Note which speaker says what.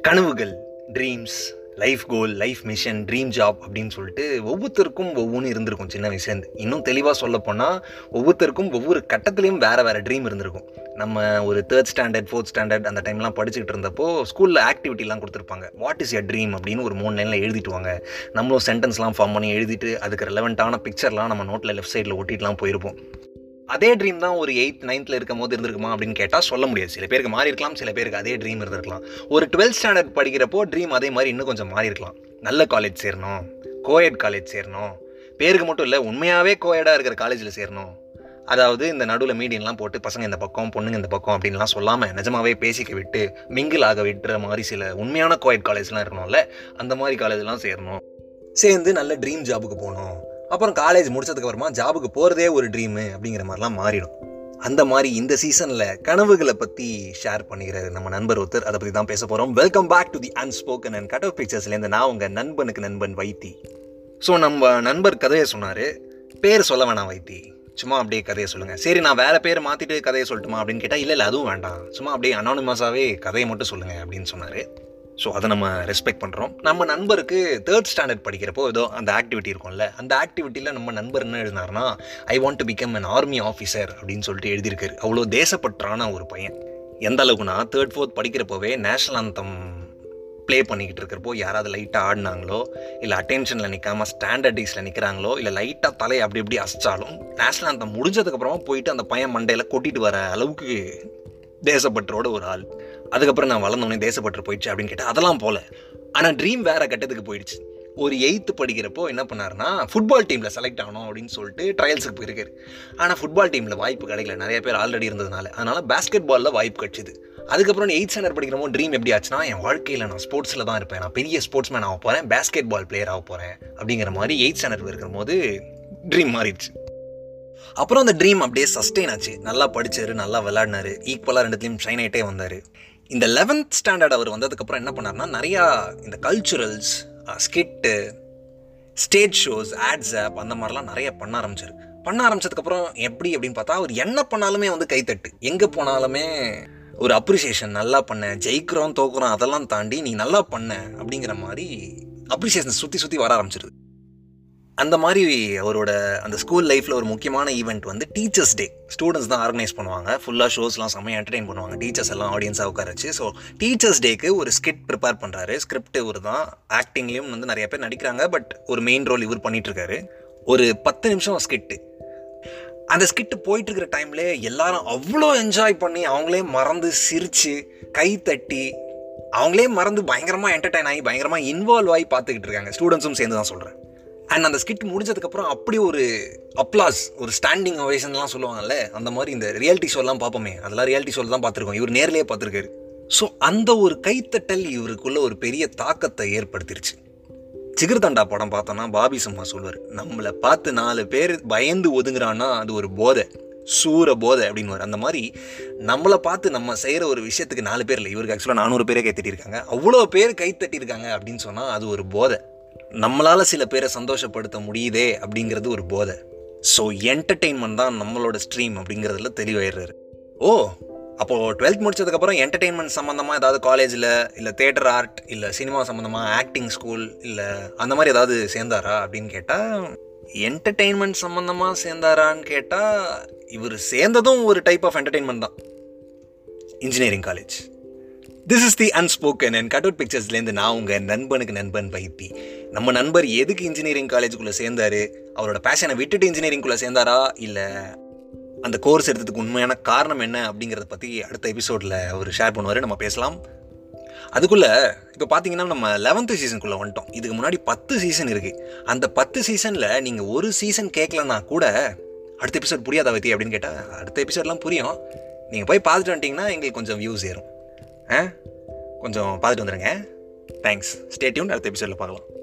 Speaker 1: கனவுகள் dreams life goal life mission dream job அப்படின்னு சொல்லிட்டு ஒவ்வொருத்தருக்கும் ஒவ்வொன்று இருந்திருக்கும் சின்ன வயசுலேருந்து இன்னும் தெளிவாக சொல்லப்போனால் ஒவ்வொருத்தருக்கும் ஒவ்வொரு கட்டத்துலேயும் வேறு வேறு ட்ரீம் இருந்திருக்கும். நம்ம ஒரு தேர்ட் ஸ்டாண்டர்ட் ஃபோர்த் ஸ்டாண்டர்ட் அந்த டைம்லாம் படிச்சுக்கிட்டு இருந்தப்போ ஸ்கூலில் ஆக்டிவிட்டிலாம் கொடுத்துருப்பாங்க. வாட் இஸ் யர் ட்ரீம் அப்படின்னு ஒரு மூணு லைனில் எழுதிட்டு வாங்க. நம்மளும் சென்டென்ஸ்லாம் ஃபார்ம் பண்ணி எழுதிட்டு அதுக்கு ரெலவெண்ட்டான பிக்சர்லாம் நம்ம நோட்டில் லெஃப்ட் சைடில் ஒட்டிட்டுலாம் போயிருப்போம். அதே ட்ரீம் தான் ஒரு எயித் நைன்த்தில் இருக்கும் போது இருந்திருக்குமா அப்படின்னு கேட்டால் சொல்ல முடியாது. சில பேருக்கு மாறி இருக்கலாம் சில பேருக்கு அதே ட்ரீம் இருந்திருக்கலாம். ஒரு டுவெல்த் ஸ்டாண்டர்ட் படிக்கிறப்போ ட்ரீம் அதே மாதிரி இன்னும் கொஞ்சம் மாறி இருக்கலாம். நல்ல காலேஜ் சேரணும் கோயட் காலேஜ் சேரணும். பேருக்கு மட்டும் இல்லை உண்மையாகவே கோயடாக இருக்கிற காலேஜில் சேரணும். அதாவது இந்த நடுவில் மீடியன்லாம் போட்டு பசங்க இந்த பக்கம் பொண்ணுங்க இந்த பக்கம் அப்படின்லாம் சொல்லாமல் நிஜமாவே பேசிக்க விட்டு மிங்கிள் ஆக விட்டுற மாதிரி சில உண்மையான கோயட் காலேஜ்லாம் இருக்கணும்ல அந்த மாதிரி காலேஜ்லாம் சேரணும். சேர்ந்து நல்ல ட்ரீம் ஜாபுக்கு போகணும். அப்புறம் காலேஜ் முடிச்சதுக்கப்புறமா ஜாபுக்கு போகிறதே ஒரு ட்ரீமு அப்படிங்கிற மாதிரிலாம் மாறிடும். அந்த மாதிரி இந்த சீசனில் கனவுகளை பற்றி ஷேர் பண்ணிக்கிறாரு நம்ம நண்பர் ஒருத்தர். அதை பற்றி தான் பேச போகிறோம் welcome back to the unspoken and cut off பிக்சர்ஸ்லேருந்து நான் உங்கள் நண்பனுக்கு நண்பன் வைத்தி. ஸோ நம்ம நண்பர் கதையை சொன்னார். பேர் சொல்ல வேணாம் வைத்தி. சும்மா அப்படியே கதையை சொல்லுங்கள் சரி நான் வேறு பேர் மாற்றிட்டு கதையை சொல்லட்டுமா அப்படின்னு கேட்டால் இல்லை இல்லை அதுவும் வேண்டாம். சும்மா அப்படியே அனானிமஸாகவே கதையை மட்டும் சொல்லுங்கள் அப்படின்னு சொன்னார். ஸோ அதை நம்ம ரெஸ்பெக்ட் பண்ணுறோம் நம்ம நண்பருக்கு தேர்ட் ஸ்டாண்டர்ட் படிக்கிறப்போ ஏதோ அந்த ஆக்டிவிட்டி இருக்கும்ல அந்த ஆக்டிவிட்டியில் நம்ம நண்பர் என்ன எழுதினார்னா I want to become an army officer அப்படின்னு சொல்லிட்டு எழுதியிருக்காரு. அவ்வளோ தேசப்பற்றான ஒரு பையன். எந்த அளவுக்குனா தேர்ட் ஃபோர்த் படிக்கிறப்போவே நேஷனல் அந்தம் ப்ளே பண்ணிக்கிட்டு இருக்கிறப்போ யாராவது லைட்டாக ஆடினாங்களோ இல்லை அட்டென்ஷனில் நிற்காம ஸ்டாண்டர்டீஸில் நிற்கிறாங்களோ இல்லை லைட்டாக தலையை அப்படி இப்படி அசைச்சாலும் நேஷனல் அந்தம் முடிஞ்சதுக்கப்புறமா போயிட்டு அந்த பையன் மண்டையில் கொட்டிட்டு வர அளவுக்கு தேசப்பற்றோட ஒரு ஆள். அதுக்கப்புறம் நான் வளர்ந்தோடனே தேசப்பட்டு போயிடுச்சு அப்படின்னு கேட்டால் அதெல்லாம் போல. ஆனால் ட்ரீம் வேறு கட்டத்துக்கு போயிடுச்சு. ஒரு எயித்து படிக்கிறப்போ என்ன பண்ணார்னா ஃபுட்பால் டீமில் செலக்ட் ஆகணும் அப்படின்னு சொல்லிட்டு ட்ரையல்ஸுக்கு போயிருக்காரு. ஆனால் ஃபுட்பால் டீமில் வாய்ப்பு கிடைக்கல. நிறைய பேர் ஆல்ரெடி இருந்ததுனால. அதனால் பேஸ்கெட் பாலில் வாய்ப்பு கிடைச்சிது. அதுக்கப்புறம் எயிட் ஸ்டாண்டர்ட் படிக்கிறப்போ ட்ரீம் எப்படி ஆச்சுன்னா என் வாழ்க்கையில் நான் ஸ்போர்ட்ஸில் தான் இருப்பேன். நான் பெரிய ஸ்போர்ட்ஸ் மேன் ஆக போகிறேன் பேஸ்கெட் பால் பிளேயர் ஆக போகிறேன் அப்படிங்கிற மாதிரி எயிட் ஸ்டாண்டர்ட் இருக்கிற போது ட்ரீம் மாறிடுச்சு. அப்புறம் அந்த ட்ரீம் அப்படியே சஸ்டெயின் ஆச்சு. நல்லா படித்தார் நல்லா விளாடினாரு ஈக்குவலாக ரெண்டுத்துலையும் ஷைன் ஆகிட்டே வந்தார். இந்த லெவன்த் ஸ்டாண்டர்ட் அவர் வந்ததுக்கப்புறம் என்ன பண்ணார்னா நிறையா இந்த culturals skit stage shows ads app அந்த மாதிரிலாம் நிறைய பண்ண ஆரம்பிச்சார். பண்ண ஆரம்பிச்சதுக்கப்புறம் எப்படி அப்படின்னு பார்த்தா அவர் என்ன பண்ணாலுமே வந்து கைத்தட்டு. எங்கே போனாலுமே ஒரு அப்ரிசியேஷன் நல்லா பண்ண ஜெயிக்கிறோம் தோக்குறோம் அதெல்லாம் தாண்டி நீ நல்லா பண்ண அப்படிங்கிற மாதிரி அப்ரிசியேஷன் சுற்றி சுற்றி வர ஆரம்பிச்சிருது. அந்த மாதிரி அவரோட அந்த ஸ்கூல் லைஃப்பில் ஒரு முக்கியமான ஈவெண்ட் வந்து டீச்சர்ஸ் டே ஸ்டூடெண்ட்ஸ் தான் ஆர்கனைஸ் பண்ணுவாங்க. ஃபுல்லாக ஷோஸ்லாம் செம்மையாக என்டர்டெயின் பண்ணுவாங்க. டீச்சர்ஸ் எல்லாம் ஆடியன்ஸாக உட்காரச்சு. ஸோ டீச்சர்ஸ் டேக்கு ஒரு ஸ்கிட் ப்ரிப்பேர் பண்ணுறாரு ஸ்கிரிப்ட் இவர் தான். ஆக்டிங்லேயும் வந்து நிறைய பேர் நடிக்கிறாங்க. பட் ஒரு மெயின் ரோல் இவர் பண்ணிகிட்ருக்காரு ஒரு பத்து நிமிஷம் ஸ்கிட்டு அந்த ஸ்கிட்டு போயிட்டுருக்கிற டைமில் எல்லாரும் அவ்வளோ என்ஜாய் பண்ணி அவங்களே மறந்து சிரித்து கை தட்டி அவங்களே மறந்து பயங்கரமாக என்டர்டைன் ஆகி பயங்கரமாக இன்வால்வ் ஆகி பார்த்துக்கிட்டு இருக்காங்க. ஸ்டூடெண்ட்ஸும் சேர்ந்து தான் சொல்கிறேன் அண்ட் அந்த ஸ்கிட் முடிஞ்சதுக்கப்புறம் அப்படி ஒரு அப்ளாஸ் ஒரு ஸ்டாண்டிங் அவேஷன்லாம் சொல்லுவாங்கல்ல அந்த மாதிரி இந்த ரியாலிட்டி ஷோலாம் பார்ப்போமே. அதெல்லாம் ரியாலிட்டி ஷோவில் தான் பார்த்துருக்கோம். இவர் நேர்லேயே பார்த்துருக்காரு. ஸோ அந்த ஒரு கைத்தட்டல் இவருக்குள்ள ஒரு பெரிய தாக்கத்தை ஏற்படுத்திருச்சு. சிகர்தண்டா படம் பார்த்தோன்னா பாபி சம்மா சொல்லுவார் நம்மளை பார்த்து நாலு பேர் பயந்து ஒதுங்குறான்னா அது ஒரு போதை சூர போதை அப்படின்னு அந்த மாதிரி நம்மளை பார்த்து நம்ம செய்கிற ஒரு விஷயத்துக்கு நாலு பேர் இல்லை. இவருக்கு ஆக்சுவலாக நானூறு பேரே கைத்தட்டியிருக்காங்க. அவ்வளோ பேர் கைத்தட்டியிருக்காங்க அப்படின்னு சொன்னால் அது ஒரு போதை. நம்மளால் சில பேரை சந்தோஷப்படுத்த முடியுதே அப்படிங்கிறது ஒரு போதை. ஸோ என்டர்டெயின்மெண்ட் தான் நம்மளோட ஸ்ட்ரீம் அப்படிங்கிறதுல தெளிவாயிடுறாரு. ஓ அப்போது டுவெல்த் முடிச்சதுக்கப்புறம் என்டர்டெயின்மெண்ட் சம்மந்தமாக ஏதாவது காலேஜில் இல்லை தேட்டர் ஆர்ட் இல்லை சினிமா சம்மந்தமாக ஆக்டிங் ஸ்கூல் இல்லை அந்த மாதிரி ஏதாவது சேர்ந்தாரா அப்படின்னு கேட்டால் என்டர்டெயின்மெண்ட் சம்மந்தமாக சேர்ந்தாரான்னு கேட்டால் இவர் சேர்ந்ததும் ஒரு டைப் ஆஃப் என்டர்டெயின்மெண்ட் தான். Engineering college this is the unspoken and cut out பிக்சர்ஸ்லேருந்து நான் உங்கள் நண்பனுக்கு நண்பன் பைத்தி. நம்ம நண்பர் எதுக்கு இன்ஜினியரிங் காலேஜுக்குள்ளே சேர்ந்தாரு? அவரோட பேஷனை விட்டுட்டு இன்ஜினியரிங்குள்ளே சேர்ந்தாரா? இல்லை அந்த கோர்ஸ் எடுத்ததுக்கு உண்மையான காரணம் என்ன அப்படிங்கிறத பற்றி அடுத்த எபிசோடில் அவர் ஷேர் பண்ணுவார். நம்ம பேசலாம். அதுக்குள்ளே இப்போ பார்த்தீங்கன்னா நம்ம லெவன்த்து சீசனுக்குள்ளே வந்துட்டோம். இதுக்கு முன்னாடி பத்து சீசன் இருக்குது அந்த பத்து சீசனில் நீங்கள் ஒரு சீசன் கேட்கலன்னா கூட அடுத்த எபிசோட் புரியாத பற்றி அப்படின்னு கேட்டால் அடுத்த எபிசோட்லாம் புரியும். நீங்கள் போய் பார்த்துட்டு வந்துட்டிங்கன்னா எங்களுக்கு கொஞ்சம் வியூஸ் ஏறும். ஆ? கொஞ்சம் பார்த்துட்டு வந்துடுங்க தேங்க்ஸ் ஸ்டேட்யூன் அடுத்த எபிசோடில் பார்க்கலாம்.